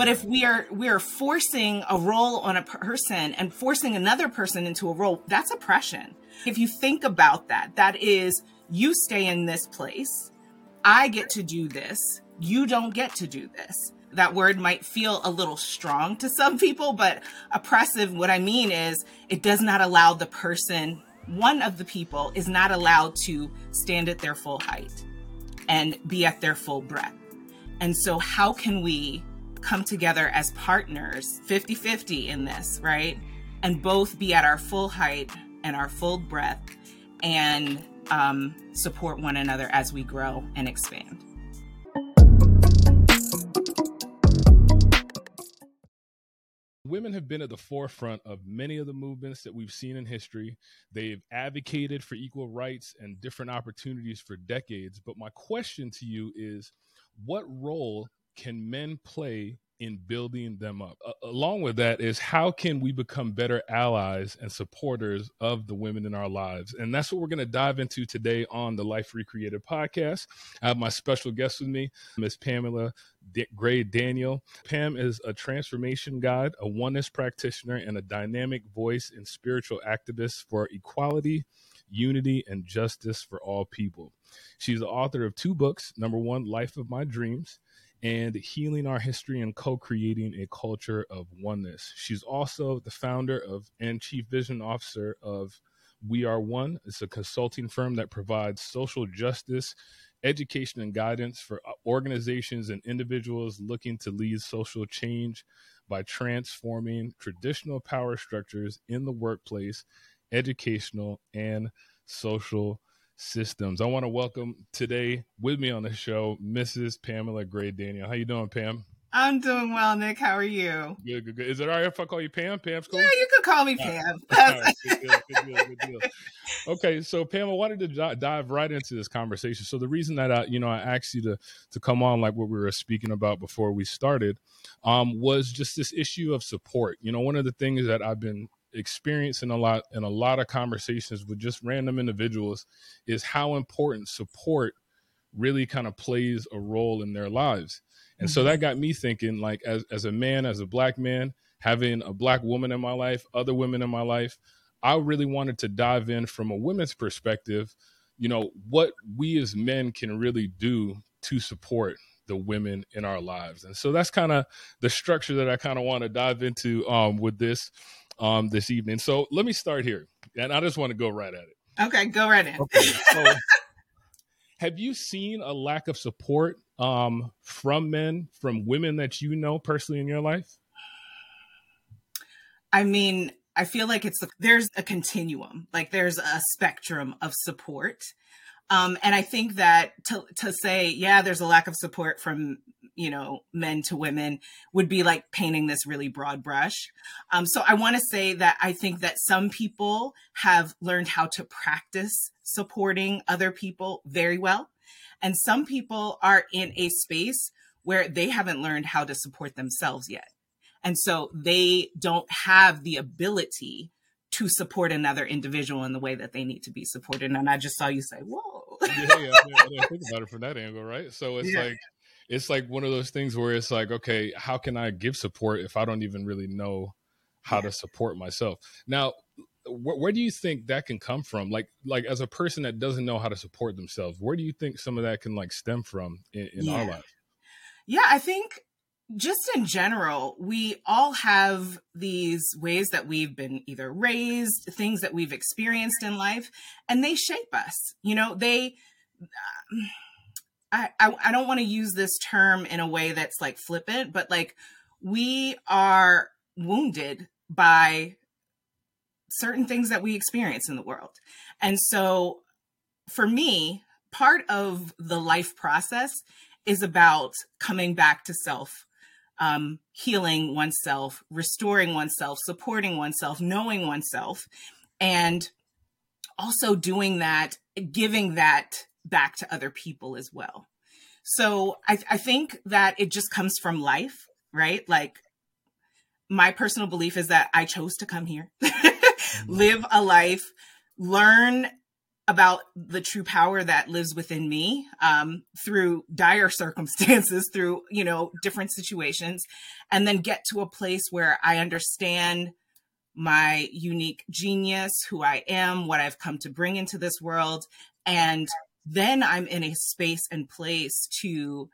But if we are we are forcing a role on a person and forcing another person into a role, that's oppression. If you think about that, that is you stay in this place. I get to do this. You don't get to do this. That word might feel a little strong to some people, but oppressive, what I mean is it does not allow the person, one of the people, is not allowed to stand at their full height and be at their full breadth. And so, how can we come together as partners 50 50 in this, right? And both be at our full height and our full breadth and um, support one another as we grow and expand. Women have been at the forefront of many of the movements that we've seen in history. They've advocated for equal rights and different opportunities for decades. But my question to you is what role can men play in building them up. Uh, along with that is how can we become better allies and supporters of the women in our lives? And that's what we're going to dive into today on the Life Recreated podcast. I have my special guest with me, Miss Pamela D- Gray Daniel. Pam is a transformation guide, a oneness practitioner, and a dynamic voice and spiritual activist for equality, unity, and justice for all people. She's the author of two books. Number one, Life of My Dreams and healing our history and co-creating a culture of oneness. She's also the founder of and chief vision officer of We Are One. It's a consulting firm that provides social justice, education, and guidance for uh, organizations and individuals looking to lead social change by transforming traditional power structures in the workplace, educational, and social systems. I want to welcome today with me on the show, Mrs. Pamela Gray Daniel. How you doing, Pam? I'm doing well, Nick. How are you? Good, good, good. Is it all right if I call you Pam? Pam's cool. Yeah, you could call me Pam. Right. good deal, good deal, good deal. Okay, so Pam, I wanted to dive right into this conversation. So the reason that I, you know, I asked you to to come on, like what we were speaking about before we started, um, was just this issue of support. You know, one of the things that I've been experiencing a lot in a lot of conversations with just random individuals is how important support really kind of plays a role in their lives. And mm-hmm. so that got me thinking like as as a man, as a black man, having a black woman in my life, other women in my life, I really wanted to dive in from a women's perspective, you know, what we as men can really do to support the women in our lives. And so that's kind of the structure that I kind of want to dive into um, with this um, this evening. So let me start here, and I just want to go right at it. Okay, go right in. Okay, so have you seen a lack of support um, from men, from women that you know personally in your life? I mean, I feel like it's there's a continuum, like there's a spectrum of support. Um, and I think that to to say, yeah, there's a lack of support from you know men to women would be like painting this really broad brush. Um, so I want to say that I think that some people have learned how to practice supporting other people very well, and some people are in a space where they haven't learned how to support themselves yet, and so they don't have the ability to support another individual in the way that they need to be supported. And I just saw you say, "Whoa." yeah, yeah, I didn't think about it from that angle, right? So it's yeah. like it's like one of those things where it's like, okay, how can I give support if I don't even really know how yeah. to support myself? Now, wh- where do you think that can come from? Like, like as a person that doesn't know how to support themselves, where do you think some of that can like stem from in, in yeah. our life? Yeah, I think just in general, we all have these ways that we've been either raised, things that we've experienced in life, and they shape us. You know, they. Um, I, I, I don't want to use this term in a way that's like flippant, but like we are wounded by certain things that we experience in the world. And so for me, part of the life process is about coming back to self um, healing oneself, restoring oneself, supporting oneself, knowing oneself, and also doing that, giving that back to other people as well. So I, I think that it just comes from life, right? Like my personal belief is that I chose to come here, live a life, learn about the true power that lives within me um, through dire circumstances, through you know different situations, and then get to a place where I understand my unique genius, who I am, what I've come to bring into this world, and then I'm in a space and place to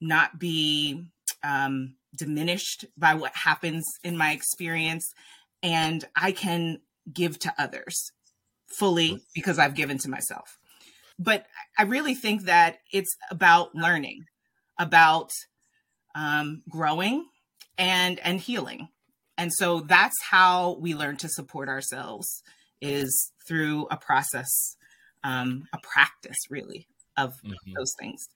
not be um, diminished by what happens in my experience, and I can give to others fully because I've given to myself. But I really think that it's about learning, about um, growing and and healing. And so that's how we learn to support ourselves is through a process, um, a practice really of mm-hmm. those things.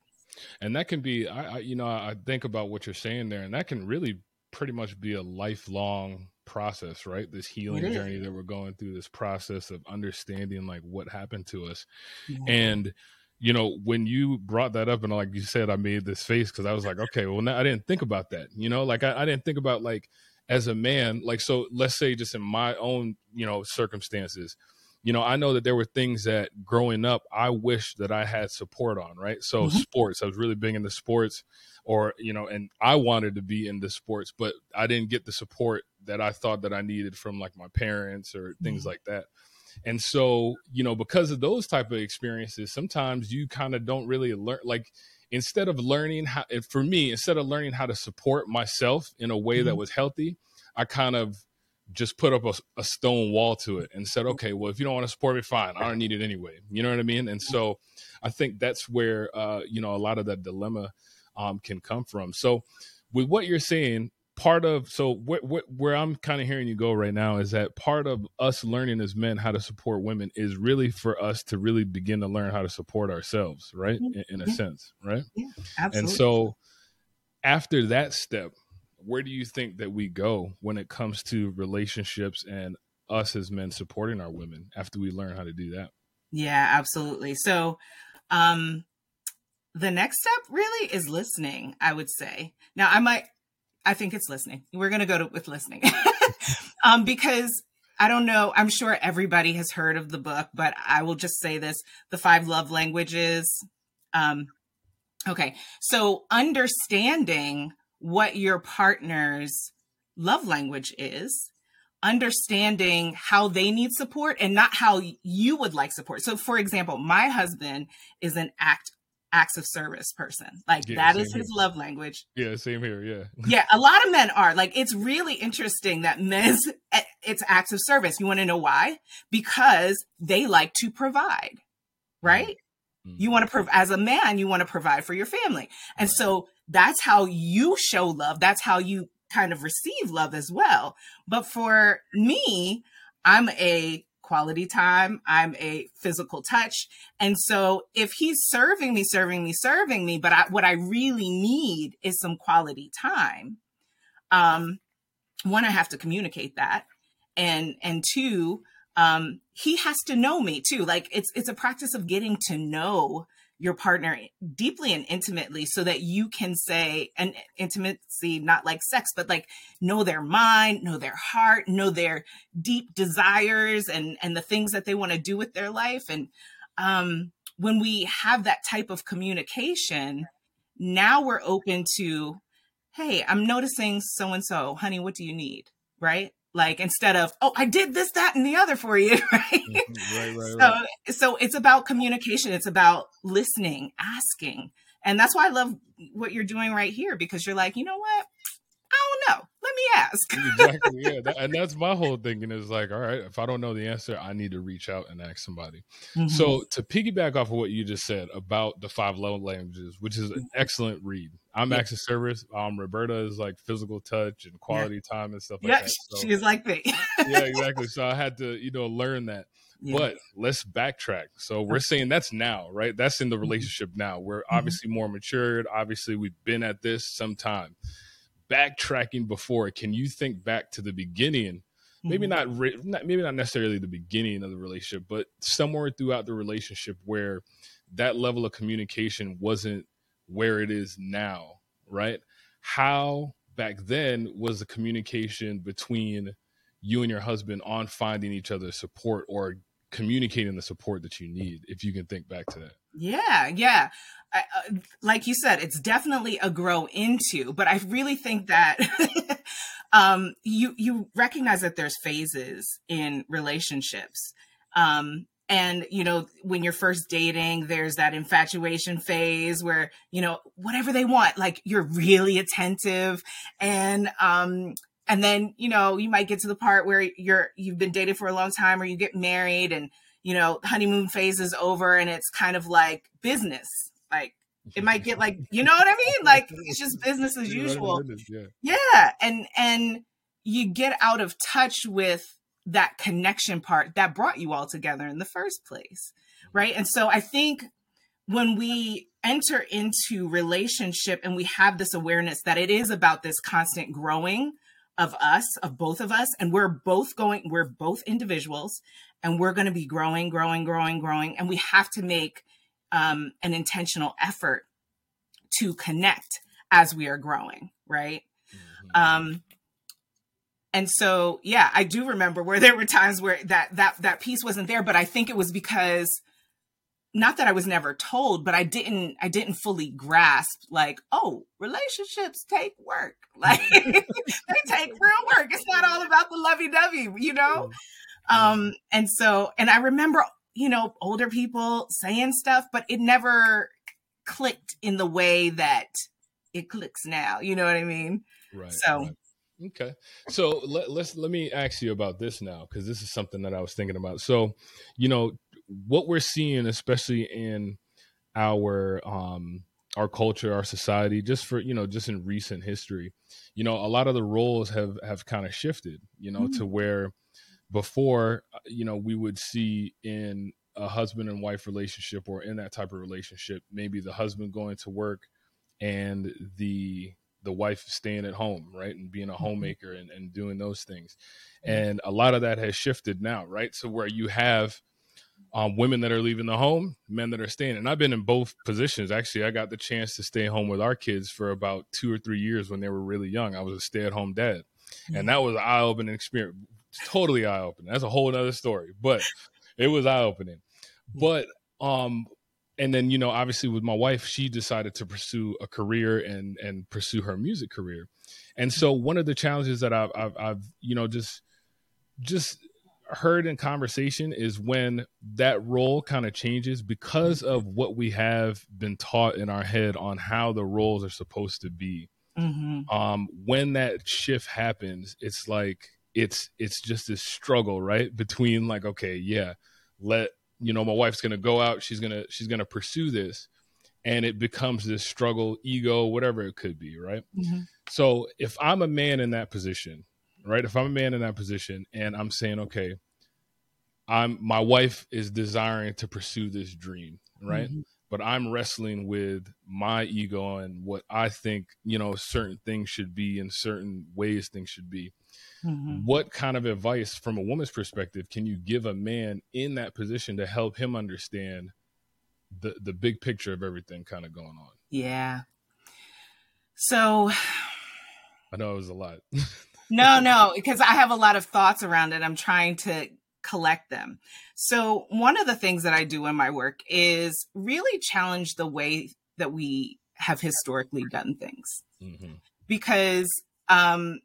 And that can be, I, I, you know, I think about what you're saying there, and that can really pretty much be a lifelong process, right? This healing journey that we're going through, this process of understanding like what happened to us. Yeah. And you know, when you brought that up and like you said, I made this face because I was like, okay, well, now I didn't think about that. You know, like I, I didn't think about like as a man, like so let's say just in my own, you know, circumstances, you know, I know that there were things that growing up I wish that I had support on, right? So mm-hmm. sports, I was really big into sports or, you know, and I wanted to be into sports, but I didn't get the support that I thought that I needed from like my parents or things mm-hmm. like that. And so, you know, because of those type of experiences, sometimes you kind of don't really learn like instead of learning how for me, instead of learning how to support myself in a way mm-hmm. that was healthy, I kind of just put up a, a, stone wall to it and said, okay, well, if you don't want to support me, fine. I don't need it anyway. You know what I mean? And so I think that's where, uh, you know, a lot of that dilemma um, can come from. So with what you're saying, part of, so wh- wh- where I'm kind of hearing you go right now is that part of us learning as men how to support women is really for us to really begin to learn how to support ourselves, right? In, in a yeah. sense, right? Yeah, absolutely. And so after that step, where do you think that we go when it comes to relationships and us as men supporting our women after we learn how to do that? Yeah, absolutely. So, um, the next step really is listening, I would say. Now, I might, I think it's listening. We're going to go to with listening um, because I don't know. I'm sure everybody has heard of the book, but I will just say this the five love languages. Um, okay. So, understanding what your partner's love language is, understanding how they need support and not how you would like support. So for example, my husband is an act acts of service person. Like yeah, that is his here. love language. Yeah, same here. Yeah. yeah, a lot of men are. Like it's really interesting that men's eh, it's acts of service. You want to know why? Because they like to provide. Right? Mm-hmm. You want to prov- as a man, you want to provide for your family. And so that's how you show love. That's how you kind of receive love as well. But for me, I'm a quality time. I'm a physical touch. And so if he's serving me, serving me, serving me, but I, what I really need is some quality time. Um, one, I have to communicate that. And, and two, um, he has to know me too. Like it's, it's a practice of getting to know your partner deeply and intimately so that you can say an intimacy not like sex but like know their mind know their heart know their deep desires and and the things that they want to do with their life. And um when we have that type of communication now we're open to hey i'm noticing so and so. Honey what do you need? Right like instead of oh i did this that and the other for you right mm-hmm. right, right, so right. so it's about communication it's about listening asking and that's why i love what you're doing right here because you're like you know what I don't know. Let me ask. exactly. Yeah. That, and that's my whole thinking is like, all right, if I don't know the answer, I need to reach out and ask somebody. Mm-hmm. So to piggyback off of what you just said about the five love languages, which is an mm-hmm. excellent read. I'm yeah. acts of service. Um, Roberta is like physical touch and quality yeah. time and stuff like yeah, that. So, she is like me. yeah, exactly. So I had to, you know, learn that. Yeah. But let's backtrack. So we're saying that's now, right? That's in the mm-hmm. relationship now. We're mm-hmm. obviously more matured. Obviously, we've been at this some time backtracking before, can you think back to the beginning? Maybe mm-hmm. not, not maybe not necessarily the beginning of the relationship, but somewhere throughout the relationship where that level of communication wasn't where it is now, right? How back then was the communication between you and your husband on finding each other's support or communicating the support that you need if you can think back to that yeah yeah. I, uh, like you said it's definitely a grow into but i really think that um you you recognize that there's phases in relationships um and you know when you're first dating there's that infatuation phase where you know whatever they want like you're really attentive and um and then you know you might get to the part where you're you've been dated for a long time or you get married and you know honeymoon phase is over and it's kind of like business. Like it might get like you know what i mean? Like it's just business as usual. yeah. yeah and and you get out of touch with that connection part that brought you all together in the first place right? And so i think when we enter into relationship and we have this awareness that it is about this constant growing of us of both of us and we're both going we're both individuals and we're going to be growing growing growing growing and we have to make um, an intentional effort to connect as we are growing right? Mm-hmm. um, and so yeah i do remember where there were times where that that that piece wasn't there but i think it was because not that i was never told but i didn't i didn't fully grasp like oh relationships take work. Like they take real work. It's not all about the lovey-dovey you know um and so and i remember you know older people saying stuff but it never clicked in the way that it clicks now you know what i mean right so right. Okay. So let, let's let me ask you about this now because this is something that I was thinking about. So, you know, what we're seeing, especially in our um our culture, our society, just for you know, just in recent history, you know, a lot of the roles have have kind of shifted. You know, mm-hmm. to where before, uh, you know, we would see in a husband and wife relationship or in that type of relationship, maybe the husband going to work and the the wife staying at home, right, and being a mm-hmm. homemaker and, and doing those things. And a lot of that has shifted now, right? So where you have um, women that are leaving the home, men that are staying. And I've been in both positions. Actually, I got the chance to stay home with our kids for about two or three years when they were really young. I was a stay at home dad. And that was an eye opening experience. Totally eye opening. That's a whole other story, but it was eye opening. But um, and then you know obviously with my wife she decided to pursue a career and and pursue her music career and so one of the challenges that i've i've, I've you know just just heard in conversation is when that role kind of changes because of what we have been taught in our head on how the roles are supposed to be mm-hmm. um when that shift happens it's like it's it's just this struggle right? Between like okay yeah let you know my wife's gonna go out she's gonna she's gonna pursue this and it becomes this struggle ego whatever it could be right? Mm-hmm. so if i'm a man in that position right? If i'm a man in that position and i'm saying okay i'm my wife is desiring to pursue this dream right? Mm-hmm. but i'm wrestling with my ego and what i think you know certain things should be and certain ways things should be Mm-hmm. What kind of advice from a woman's perspective can you give a man in that position to help him understand the the big picture of everything kind of going on? Yeah. So I know it was a lot. no, no, because I have a lot of thoughts around it. I'm trying to collect them. So, one of the things that I do in my work is really challenge the way that we have historically done things. Mm-hmm. Because um,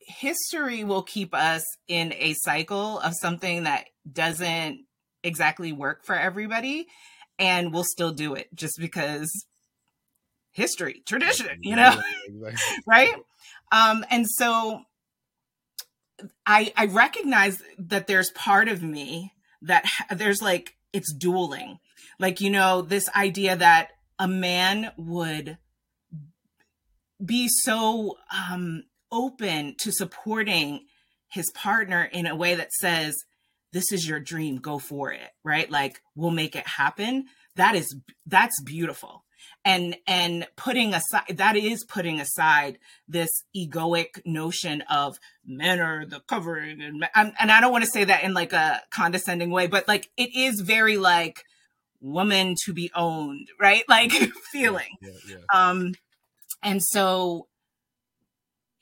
history will keep us in a cycle of something that doesn't exactly work for everybody and we'll still do it just because history tradition you know? Exactly. right? Um and so i i recognize that there's part of me that there's like it's dueling. Like you know this idea that a man would be so um open to supporting his partner in a way that says, this is your dream, go for it, right? Like we'll make it happen. That is, that's beautiful. And, and putting aside, that is putting aside this egoic notion of men are the covering and, and I don't want to say that in like a condescending way, but like it is very like woman to be owned, right? Like feeling. Yeah, yeah. Um, and so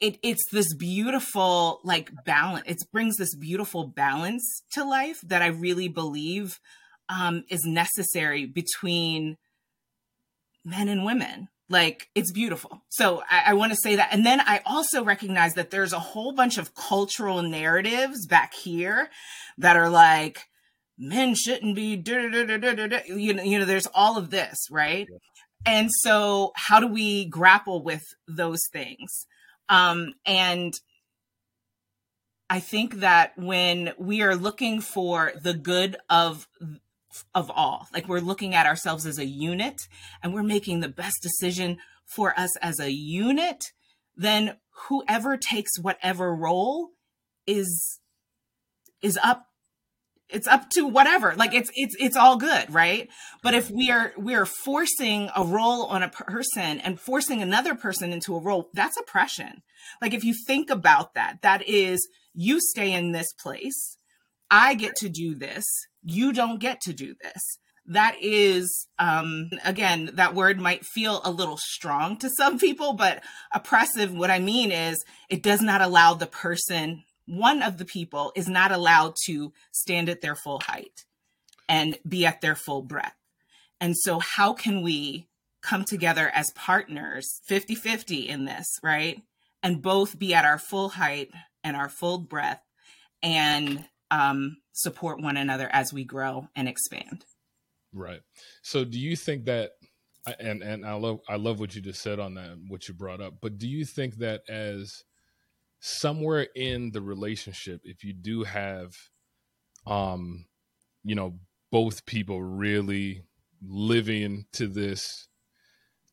it it's this beautiful like balance it brings this beautiful balance to life that i really believe um, is necessary between men and women. Like it's beautiful. So i, I want to say that. And then i also recognize that there's a whole bunch of cultural narratives back here that are like men shouldn't be you know you know there's all of this right? Yeah. and so how do we grapple with those things um, and I think that when we are looking for the good of of all, like we're looking at ourselves as a unit and we're making the best decision for us as a unit, then whoever takes whatever role is is up it's up to whatever. Like it's it's it's all good right? But if we are we are forcing a role on a person and forcing another person into a role that's oppression. Like if you think about that that is you stay in this place i get to do this you don't get to do this. That is um again that word might feel a little strong to some people but oppressive what i mean is it does not allow the person one of the people is not allowed to stand at their full height and be at their full breadth. And so, how can we come together as partners 50 50 in this, right? And both be at our full height and our full breadth and um, support one another as we grow and expand. Right. So, do you think that? And and I love I love what you just said on that, what you brought up. But do you think that as somewhere in the relationship if you do have um you know both people really living to this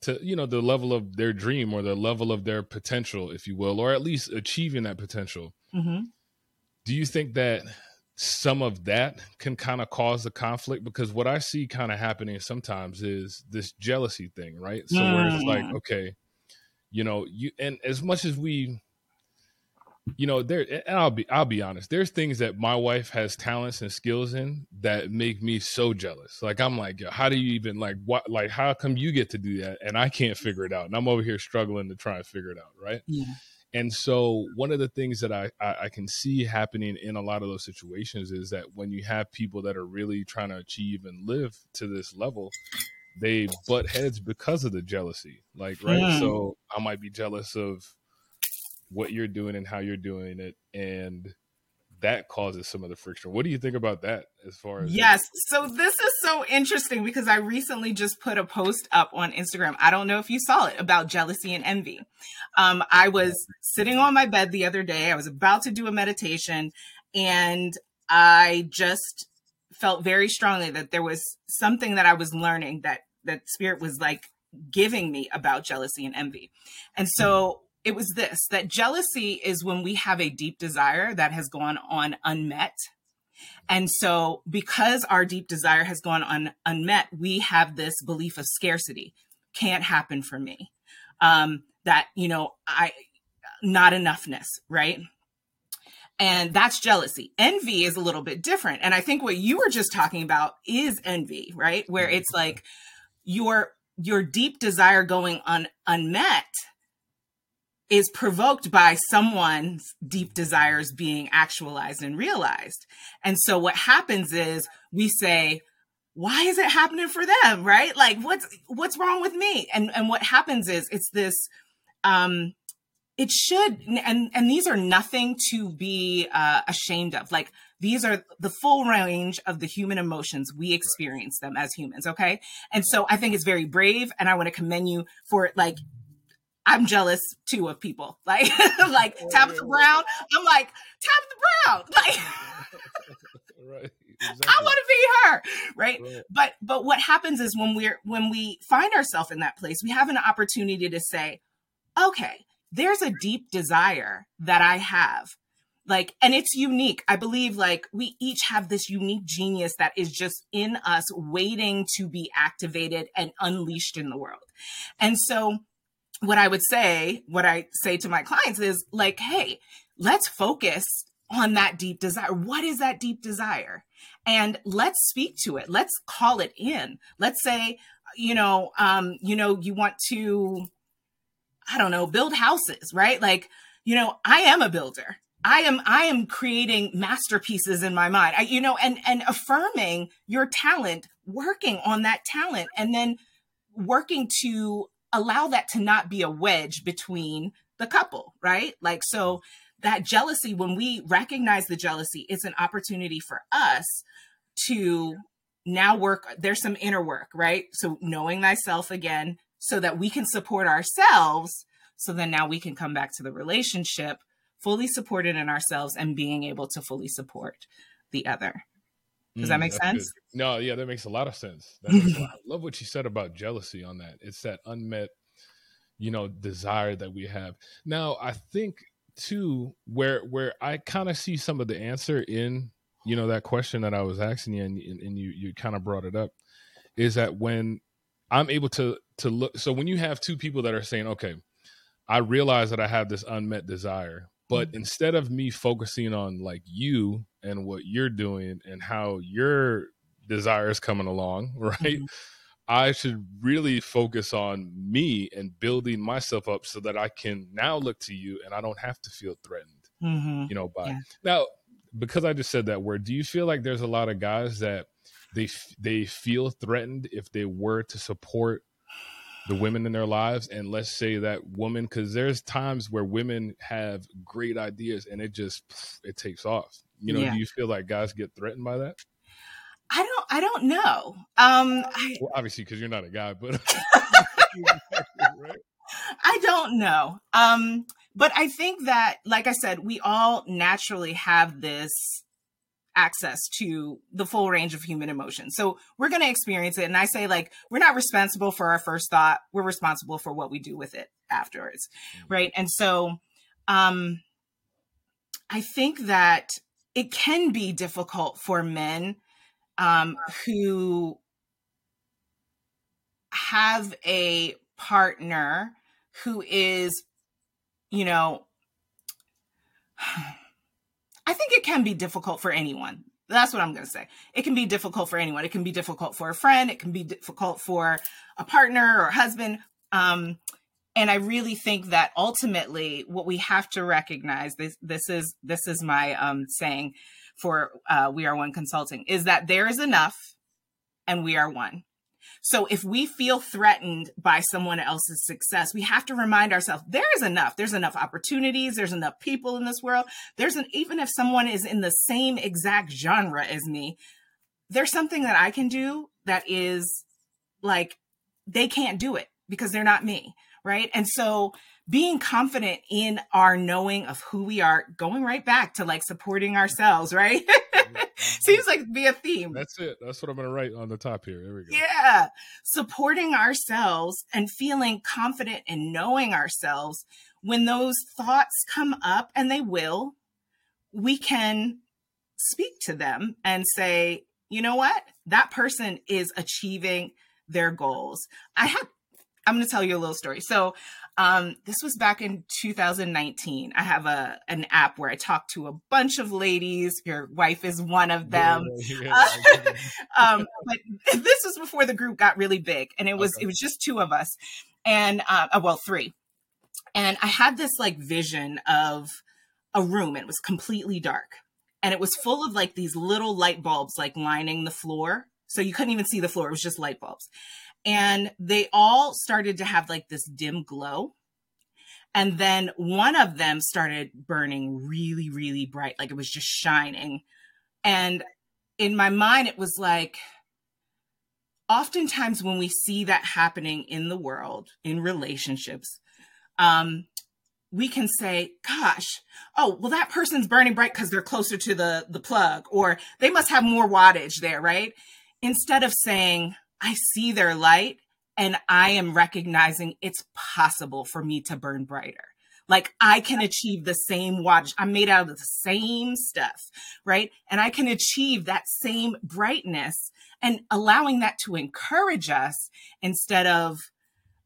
to you know the level of their dream or the level of their potential if you will or at least achieving that potential mm-hmm. do you think that some of that can kind of cause the conflict because what i see kind of happening sometimes is this jealousy thing right so mm. where it's like mm. okay you know you and as much as we you know there and i'll be i'll be honest there's things that my wife has talents and skills in that make me so jealous. Like i'm like how do you even like what like how come you get to do that and i can't figure it out? And i'm over here struggling to try and figure it out right? Yeah. And so one of the things that I, I, I can see happening in a lot of those situations is that when you have people that are really trying to achieve and live to this level they butt heads because of the jealousy like right? Mm. so i might be jealous of what you're doing and how you're doing it and that causes some of the friction. What do you think about that as far as Yes. So this is so interesting because I recently just put a post up on Instagram. I don't know if you saw it about jealousy and envy. Um, I was sitting on my bed the other day. I was about to do a meditation and I just felt very strongly that there was something that I was learning that that spirit was like giving me about jealousy and envy. And so it was this that jealousy is when we have a deep desire that has gone on unmet. And so, because our deep desire has gone on unmet, we have this belief of scarcity can't happen for me. Um, that, you know, I, not enoughness, right? And that's jealousy. Envy is a little bit different. And I think what you were just talking about is envy, right? Where it's like your, your deep desire going on unmet is provoked by someone's deep desires being actualized and realized. And so what happens is we say, why is it happening for them? Right? Like what's what's wrong with me? And and what happens is it's this um it should and and these are nothing to be uh, ashamed of like these are the full range of the human emotions we experience them as humans okay and so i think it's very brave and i want to commend you for like I'm jealous too of people. Like like oh, Tabitha Brown. I'm like, Tabitha Brown. Like right. Exactly. I want to be her. Right? right? But but what happens is when we're when we find ourselves in that place, we have an opportunity to say, okay, there's a deep desire that I have. Like, and it's unique. I believe like we each have this unique genius that is just in us waiting to be activated and unleashed in the world. And so what I would say, what I say to my clients is like, hey, let's focus on that deep desire. What is that deep desire? And let's speak to it. Let's call it in. Let's say, you know, um, you know, you want to, I don't know, build houses, right? Like, you know, I am a builder. I am I am creating masterpieces in my mind. I, you know, and and affirming your talent, working on that talent, and then working to allow that to not be a wedge between the couple, right? Like so that jealousy when we recognize the jealousy, it's an opportunity for us to now work there's some inner work, right? So knowing thyself again so that we can support ourselves so then now we can come back to the relationship fully supported in ourselves and being able to fully support the other. Does mm, that make sense? Good. No, yeah, that makes a lot of sense. Lot. I love what you said about jealousy on that. It's that unmet, you know, desire that we have. Now, I think too, where where I kind of see some of the answer in, you know, that question that I was asking you, and, and you you kind of brought it up, is that when I'm able to to look. So when you have two people that are saying, okay, I realize that I have this unmet desire, but mm-hmm. instead of me focusing on like you and what you're doing and how your desire is coming along, right? Mm-hmm. I should really focus on me and building myself up so that I can now look to you and I don't have to feel threatened, mm-hmm. you know, by yeah. now, because I just said that word, do you feel like there's a lot of guys that they, they feel threatened if they were to support the women in their lives and let's say that woman because there's times where women have great ideas and it just it takes off you know yeah. do you feel like guys get threatened by that i don't i don't know um I, well, obviously because you're not a guy but right? i don't know um but i think that like i said we all naturally have this access to the full range of human emotion. So we're going to experience it. And I say, like, we're not responsible for our first thought. We're responsible for what we do with it afterwards. Mm-hmm. Right. And so, um, I think that it can be difficult for men, um, who have a partner who is, you know, I think it can be difficult for anyone. That's what I'm going to say. It can be difficult for anyone. It can be difficult for a friend. It can be difficult for a partner or husband. Um, and I really think that ultimately, what we have to recognize this this is this is my um, saying for uh, We Are One Consulting is that there is enough, and we are one. So if we feel threatened by someone else's success, we have to remind ourselves there is enough. There's enough opportunities. There's enough people in this world. There's an, even if someone is in the same exact genre as me, there's something that I can do that is like they can't do it because they're not me. Right. And so being confident in our knowing of who we are, going right back to like supporting ourselves, right? Mm-hmm. Seems like be a theme. That's it. That's what I'm going to write on the top here. There we go. Yeah. Supporting ourselves and feeling confident in knowing ourselves when those thoughts come up, and they will, we can speak to them and say, you know what? That person is achieving their goals. I have I'm going to tell you a little story. So, um, this was back in 2019. I have a an app where I talk to a bunch of ladies. Your wife is one of them. Yeah, yeah, um, but this was before the group got really big, and it was okay. it was just two of us, and uh, uh, well, three. And I had this like vision of a room. It was completely dark, and it was full of like these little light bulbs like lining the floor. So you couldn't even see the floor. It was just light bulbs and they all started to have like this dim glow. And then one of them started burning really really bright like it was just shining. And in my mind it was like oftentimes when we see that happening in the world in relationships um we can say gosh oh well that person's burning bright because they're closer to the the plug or they must have more wattage there right? Instead of saying I see their light and I am recognizing it's possible for me to burn brighter. Like I can achieve the same watch. I'm made out of the same stuff, right? And I can achieve that same brightness and allowing that to encourage us instead of,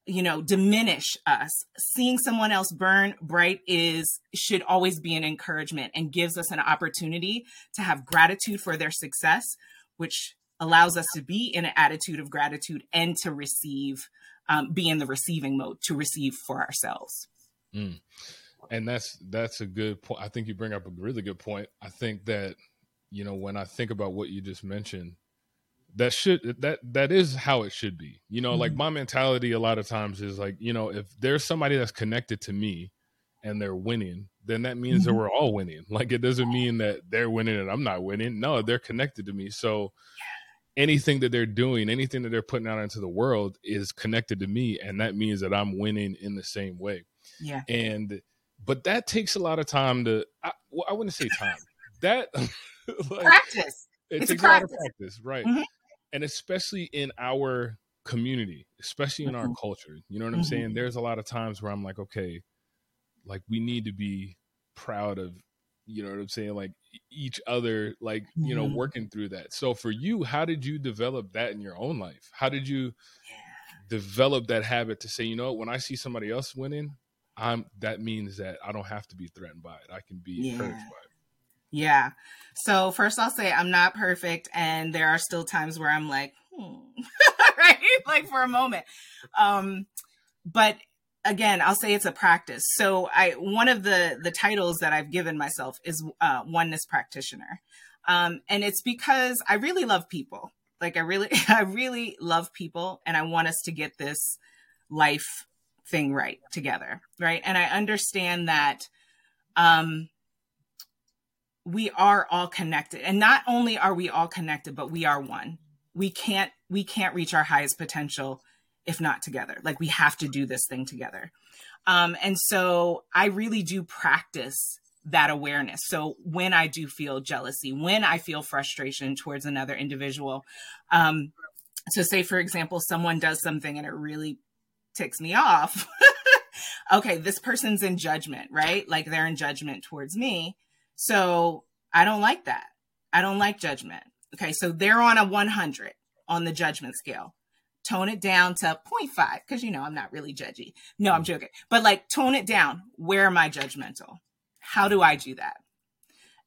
you know, diminish us. Seeing someone else burn bright is, should always be an encouragement and gives us an opportunity to have gratitude for their success, which allows us to be in an attitude of gratitude and to receive, um, be in the receiving mode to receive for ourselves. Mm. and that's that's a good point. I think you bring up a really good point. I think that you know when I think about what you just mentioned, that should that that is how it should be. You know, mm-hmm. like my mentality a lot of times is like, you know, if there's somebody that's connected to me and they're winning, then that means mm-hmm. that we're all winning. Like it doesn't mean that they're winning and I'm not winning. No, they're connected to me. So anything that they're doing, anything that they're putting out into the world is connected to me and that means that I'm winning in the same way. Yeah. And but that takes a lot of time to I, well, I wouldn't say time. That like, practice. It it's takes a, a, lot of practice, right? Mm-hmm. And especially in our community, especially in mm-hmm. our culture. You know what I'm mm-hmm. saying? There's a lot of times where I'm like, okay, like we need to be proud of, you know what I'm saying? Like each other, like, you know, mm-hmm. working through that. So for you, how did you develop that in your own life? How did you yeah. develop that habit to say, you know, when I see somebody else winning, I'm that means that I don't have to be threatened by it. I can be yeah. encouraged by it. Yeah. So first I'll say I'm not perfect and there are still times where I'm like, hmm. right? Like for a moment. Um but again, I'll say it's a practice. So I one of the the titles that I've given myself is uh oneness practitioner. Um and it's because I really love people. Like I really I really love people and I want us to get this life thing right together, right? And I understand that um we are all connected and not only are we all connected but we are one we can't we can't reach our highest potential if not together like we have to do this thing together um, and so i really do practice that awareness so when i do feel jealousy when i feel frustration towards another individual um, so say for example someone does something and it really ticks me off okay this person's in judgment right like they're in judgment towards me so I don't like that. I don't like judgment. Okay. So they're on a 100 on the judgment scale. Tone it down to 0.5 because, you know, I'm not really judgy. No, I'm joking. But like, tone it down. Where am I judgmental? How do I do that?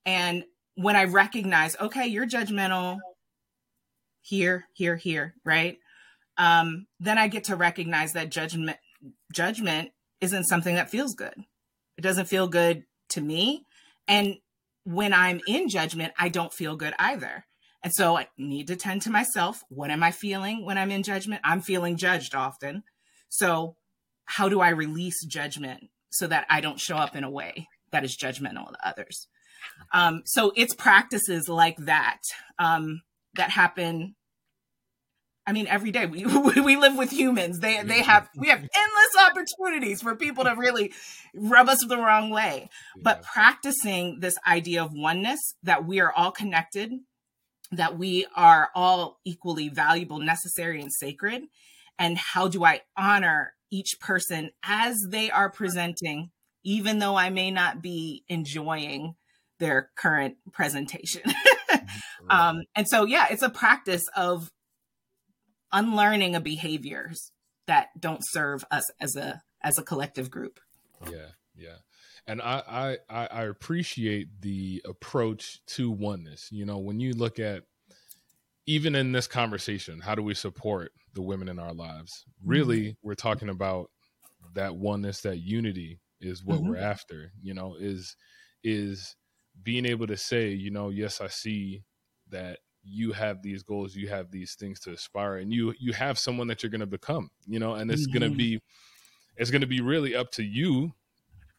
And when I recognize, okay, you're judgmental here, here, here, right? Um, then I get to recognize that judgment judgment isn't something that feels good. It doesn't feel good to me. And when I'm in judgment, I don't feel good either. And so I need to tend to myself. What am I feeling when I'm in judgment? I'm feeling judged often. So, how do I release judgment so that I don't show up in a way that is judgmental to others? Um, so, it's practices like that um, that happen I mean, every day we we live with humans. They they have we have endless opportunities for people to really rub us the wrong way. But practicing this idea of oneness, that we are all connected, that we are all equally valuable, necessary, and sacred, and how do I honor each person as they are presenting, even though I may not be enjoying their current presentation. Um, and so, yeah, it's a practice of unlearning of behaviors that don't serve us as a as a collective group. Yeah, yeah. And I, I I appreciate the approach to oneness. You know, when you look at even in this conversation, how do we support the women in our lives? Really, mm-hmm. we're talking about that oneness, that unity is what mm-hmm. we're after. You know, is is being able to say, you know, yes, I see that you have these goals you have these things to aspire and you you have someone that you're going to become you know and it's mm-hmm. going to be it's going to be really up to you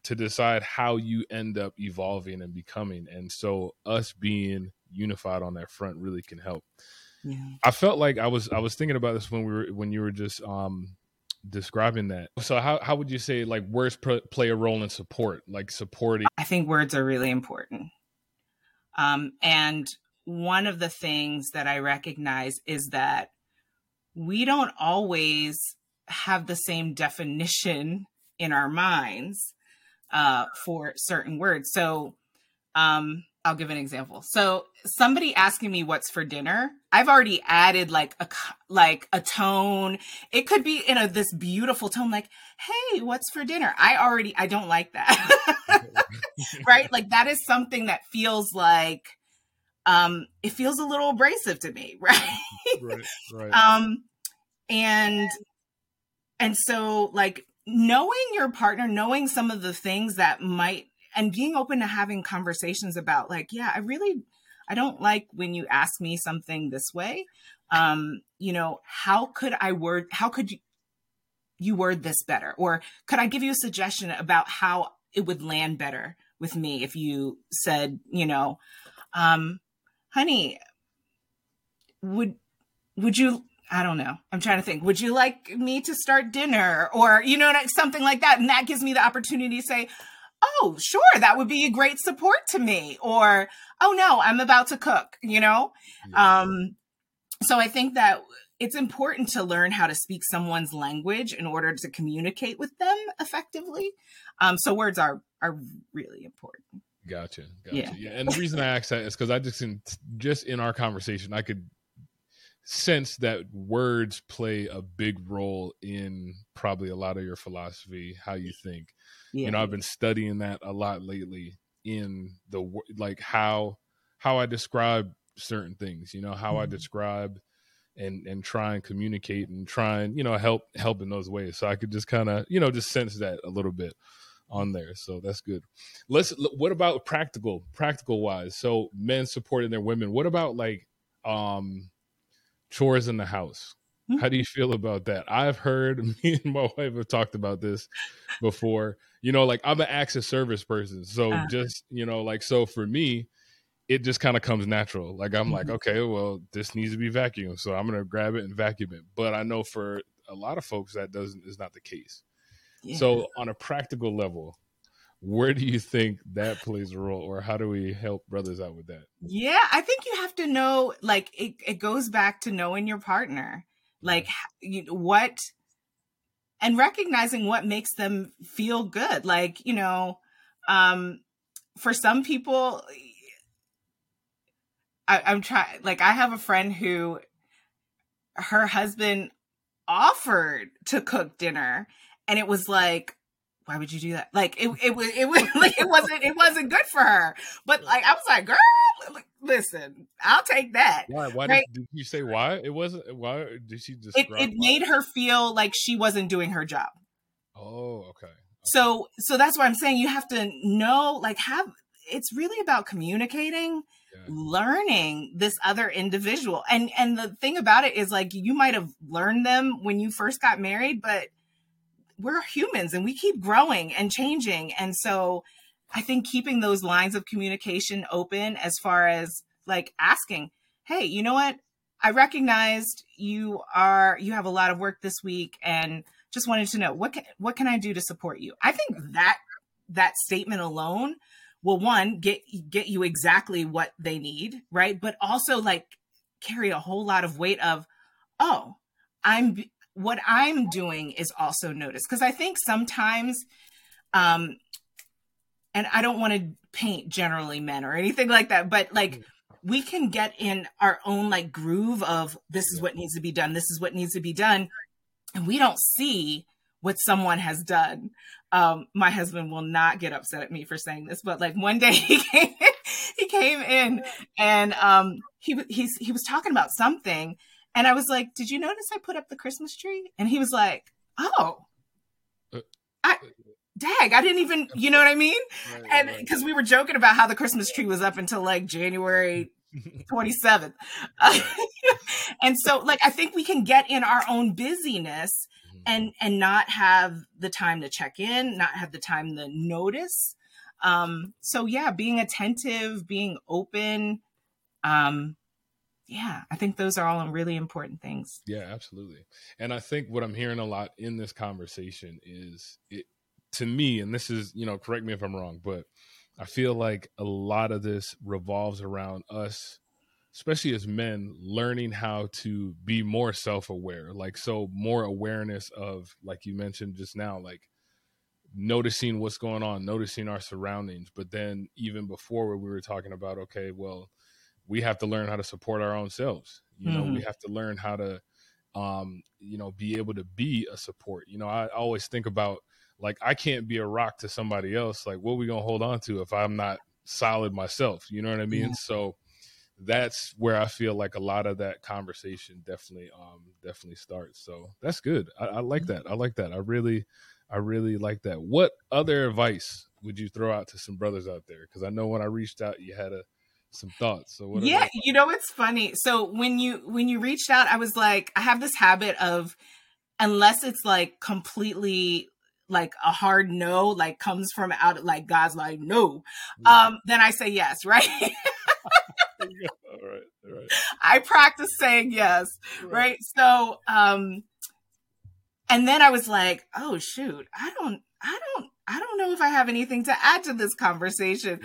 to decide how you end up evolving and becoming. And so us being unified on that front really can help. Yeah. i felt like i was i was thinking about this when we were when you were just um describing that. So how, how would you say like words pr- play a role in support like supporting? I think words are really important. Um and one of the things that I recognize is that we don't always have the same definition in our minds uh, for certain words. So, um, I'll give an example. So, somebody asking me what's for dinner, I've already added like a like a tone. It could be in a this beautiful tone, like, "Hey, what's for dinner?" I already I don't like that, right? Like that is something that feels like um, it feels a little abrasive to me, right? right, right. Um, and and so like knowing your partner, knowing some of the things that might, and being open to having conversations about, like, yeah, I really, I don't like when you ask me something this way. Um, you know, how could I word, how could you, you word this better? Or could I give you a suggestion about how it would land better with me if you said, you know, um, honey, would, would you I don't know. I'm trying to think. Would you like me to start dinner or, you know, something like that? And that gives me the opportunity to say, oh, sure, that would be a great support to me. Or, oh no, I'm about to cook, you know? Yeah. Um, so I think that it's important to learn how to speak someone's language in order to communicate with them effectively. Um, so words are are really important. Gotcha. Gotcha. Yeah. yeah. And the reason I asked that is because I just in just in our conversation, I could sense that words play a big role in probably a lot of your philosophy, how you think. Yeah. You know, I've been studying that a lot lately in the like how how I describe certain things, you know, how mm-hmm. I describe and and try and communicate and try and, you know, help help in those ways. So I could just kind of, you know, just sense that a little bit on there. So that's good. Let's what about practical practical wise? So men supporting their women. What about like um chores in the house. Mm-hmm. How do you feel about that? I've heard me and my wife have talked about this before. You know, like I'm an acts of service person. So uh just, you know, like so for me, it just kind of comes natural. Like I'm mm-hmm. like, okay, well, this needs to be vacuumed. So I'm gonna grab it and vacuum it. But I know for a lot of folks that doesn't is not the case. Yeah. So on a practical level, where do you think that plays a role or how do we help brothers out with that? Yeah i think you have to know like it, it goes back to knowing your partner. Like you what and recognizing what makes them feel good. Like you know um for some people I, i'm trying like i have a friend who her husband offered to cook dinner and it was like why would you do that? Like it, it was, it was like it wasn't, it wasn't good for her. But like I was like, girl, listen, I'll take that. Why? Why right? did, did, you say why? It wasn't. Why did she describe? It, it made her feel like she wasn't doing her job. Oh, okay. okay. So, so that's why I'm saying you have to know, like, have. It's really about communicating, yeah. learning this other individual, and and the thing about it is, like, you might have learned them when you first got married, but we're humans and we keep growing and changing. And so I think keeping those lines of communication open as far as like asking, hey, you know what? I recognized you are you have a lot of work this week and just wanted to know what can, what can I do to support you? I think mm-hmm. that that statement alone will one get get you exactly what they need, right? But also like carry a whole lot of weight of oh, I'm what I'm doing is also noticed because I think sometimes, um, and I don't want to paint generally men or anything like that, but like mm. we can get in our own like groove of this is what needs to be done, this is what needs to be done, and we don't see what someone has done. Um, my husband will not get upset at me for saying this, but like one day he came, he came in and um, he he's he was talking about something and I was like, Did you notice I put up the Christmas tree? And he was like, Oh, uh, I, dag, I didn't even, you know what I mean? And because we were joking about how the Christmas tree was up until like January 27th. and so, like, I think we can get in our own busyness mm-hmm. and and not have the time to check in not have the time to notice um so yeah being attentive being open um yeah, I think those are all really important things. Yeah, absolutely. And I think what I'm hearing a lot in this conversation is it to me, and this is, you know, correct me if I'm wrong, but I feel like a lot of this revolves around us, especially as men, learning how to be more self aware. Like, so more awareness of, like you mentioned just now, like noticing what's going on, noticing our surroundings. But then even before where we were talking about, okay, well, we have to learn how to support our own selves. You know, mm-hmm. we have to learn how to, um, you know, be able to be a support. You know, I always think about like I can't be a rock to somebody else. Like, what are we gonna hold on to if I'm not solid myself? You know what I mean? Yeah. So that's where I feel like a lot of that conversation definitely, um, definitely starts. So that's good. I, I like mm-hmm. that. I like that. I really, I really like that. What other advice would you throw out to some brothers out there? Because I know when I reached out, you had a some thoughts. So yeah, you know it's funny. So when you when you reached out, I was like, I have this habit of unless it's like completely like a hard no, like comes from out like God's like no, yeah. um, then I say yes, right? all right, all right. I practice saying yes, right? right? So, um, and then I was like, oh shoot, I don't, I don't, I don't know if I have anything to add to this conversation.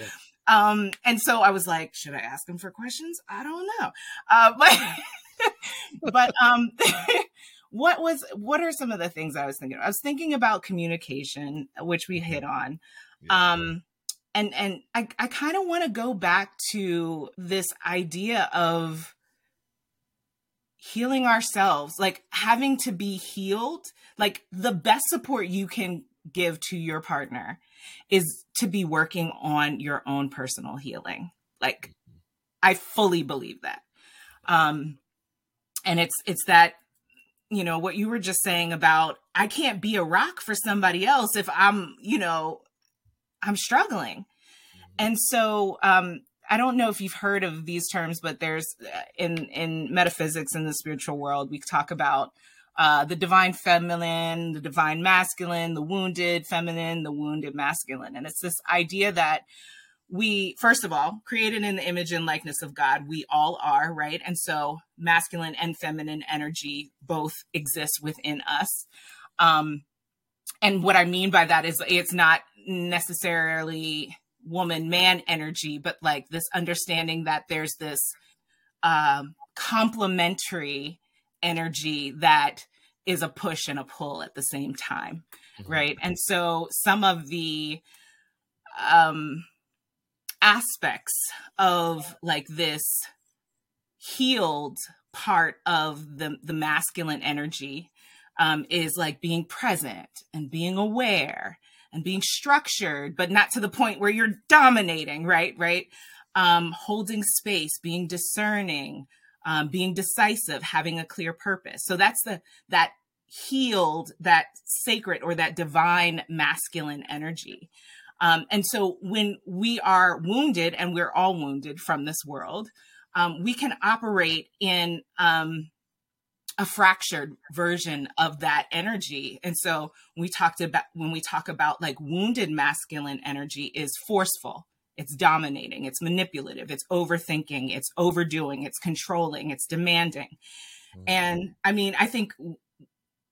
Um, and so I was like, should I ask him for questions? I don't know. Uh, but, but, um, what was, what are some of the things I was thinking? I was thinking about communication, which we hit on. Yeah. Um, and, and I, I kind of want to go back to this idea of healing ourselves, like having to be healed, like the best support you can give to your partner is to be working on your own personal healing. Like I fully believe that. Um and it's it's that you know what you were just saying about I can't be a rock for somebody else if I'm, you know, I'm struggling. And so um I don't know if you've heard of these terms, but there's uh, in in metaphysics in the spiritual world, we talk about uh, the divine feminine, the divine masculine, the wounded feminine, the wounded masculine. And it's this idea that we, first of all, created in the image and likeness of God, we all are, right? And so masculine and feminine energy both exist within us. Um, and what I mean by that is it's not necessarily woman man energy, but like this understanding that there's this um, complementary energy that is a push and a pull at the same time mm-hmm. right and so some of the um aspects of like this healed part of the the masculine energy um, is like being present and being aware and being structured, but not to the point where you're dominating, right? Right. Um, holding space, being discerning, um, being decisive, having a clear purpose. So that's the that healed, that sacred or that divine masculine energy. Um, and so when we are wounded, and we're all wounded from this world, um, we can operate in um, a fractured version of that energy. And so we talked about when we talk about like wounded masculine energy is forceful it's dominating, it's manipulative, it's overthinking, it's overdoing, it's controlling, it's demanding. Mm-hmm. And I mean, I think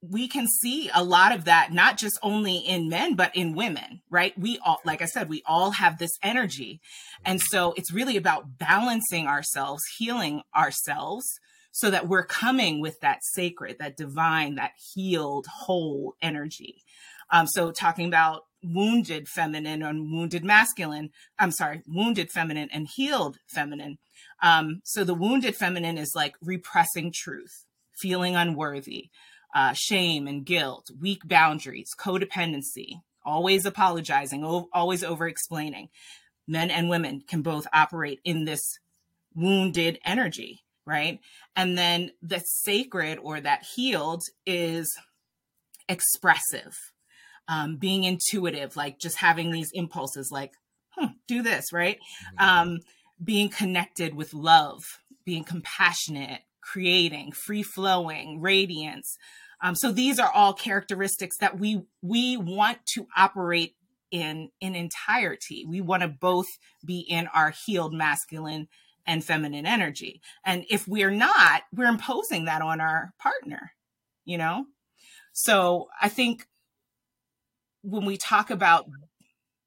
we can see a lot of that not just only in men but in women right we all like i said we all have this energy and so it's really about balancing ourselves healing ourselves so that we're coming with that sacred that divine that healed whole energy um, so talking about wounded feminine and wounded masculine. I'm sorry, wounded feminine and healed feminine. Um, so the wounded feminine is like repressing truth, feeling unworthy, uh, shame and guilt, weak boundaries, codependency, always apologizing, o- always over explaining. Men and women can both operate in this wounded energy, right? And then the sacred or that healed is expressive um, being intuitive, like just having these impulses, like, hmm, do this, right? Mm-hmm. Um, being connected with love, being compassionate, creating, free flowing, radiance. Um, so these are all characteristics that we we want to operate in in entirety. We want to both be in our healed masculine and feminine energy. And if we're not, we're imposing that on our partner, you know? So I think when we talk about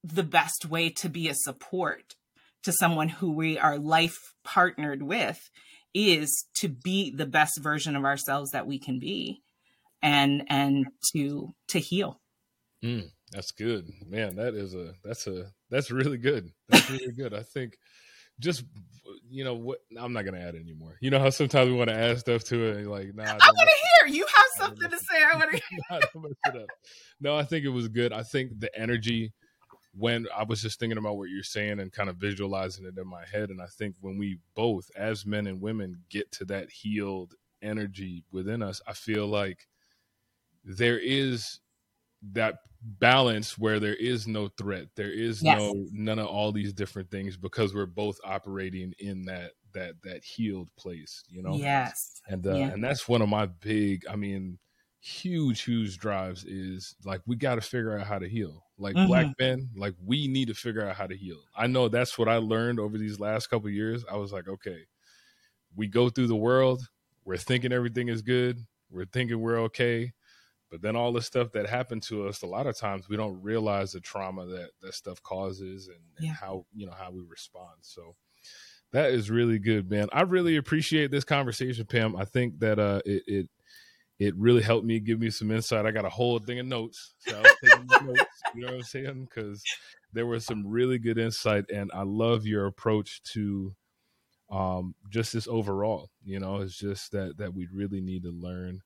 the best way to be a support to someone who we are life partnered with is to be the best version of ourselves that we can be and and to to heal. Mm, that's good. Man that is a that's a that's really good. That's really good. I think just you know what i'm not gonna add anymore you know how sometimes we want to add stuff to it and like nah, i want to hear. You have something to say. I want to hear no i think it was good. I think the energy when i was just thinking about what you're saying and kind of visualizing it in my head and i think when we both as men and women get to that healed energy within us i feel like there is that balance where there is no threat. There is yes. no none of all these different things because we're both operating in that that that healed place you know? Yes. And uh, yeah. and that's one of my big i mean huge huge drives is like we got to figure out how to heal. Like mm-hmm. black men like we need to figure out how to heal. I know that's what i learned over these last couple years. I was like okay we go through the world. We're thinking everything is good. We're thinking we're okay but then all the stuff that happened to us, a lot of times we don't realize the trauma that that stuff causes and, and yeah. how you know how we respond. So that is really good, man. I really appreciate this conversation, Pam. I think that uh, it, it it really helped me give me some insight. I got a whole thing of notes, so I was taking notes. You know what I'm saying? Because there was some really good insight, and I love your approach to um, just this overall. You know, it's just that that we really need to learn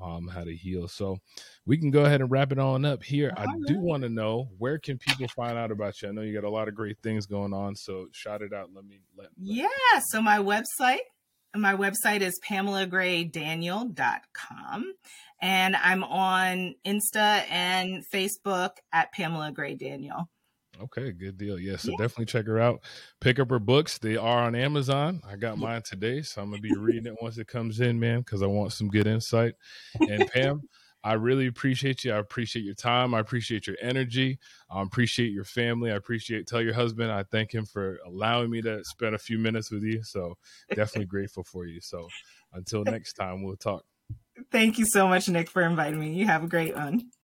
um, how to heal. So we can go ahead and wrap it on up here. I do want to know where can people find out about you? I know you got a lot of great things going on, so shout it out. Let me let. let yeah. So my website, my website is pamelagraydaniel.com and I'm on Insta and Facebook at Pamela Gray Daniel. Okay, good deal. Yeah, so yeah. definitely check her out. Pick up her books. They are on Amazon. I got mine today, so I'm gonna be reading it once it comes in, man, because I want some good insight. And Pam, I really appreciate you. I appreciate your time. I appreciate your energy. I appreciate your family. I appreciate tell your husband I thank him for allowing me to spend a few minutes with you. So definitely grateful for you. So until next time, we'll talk. Thank you so much, Nick, for inviting me. You have a great one.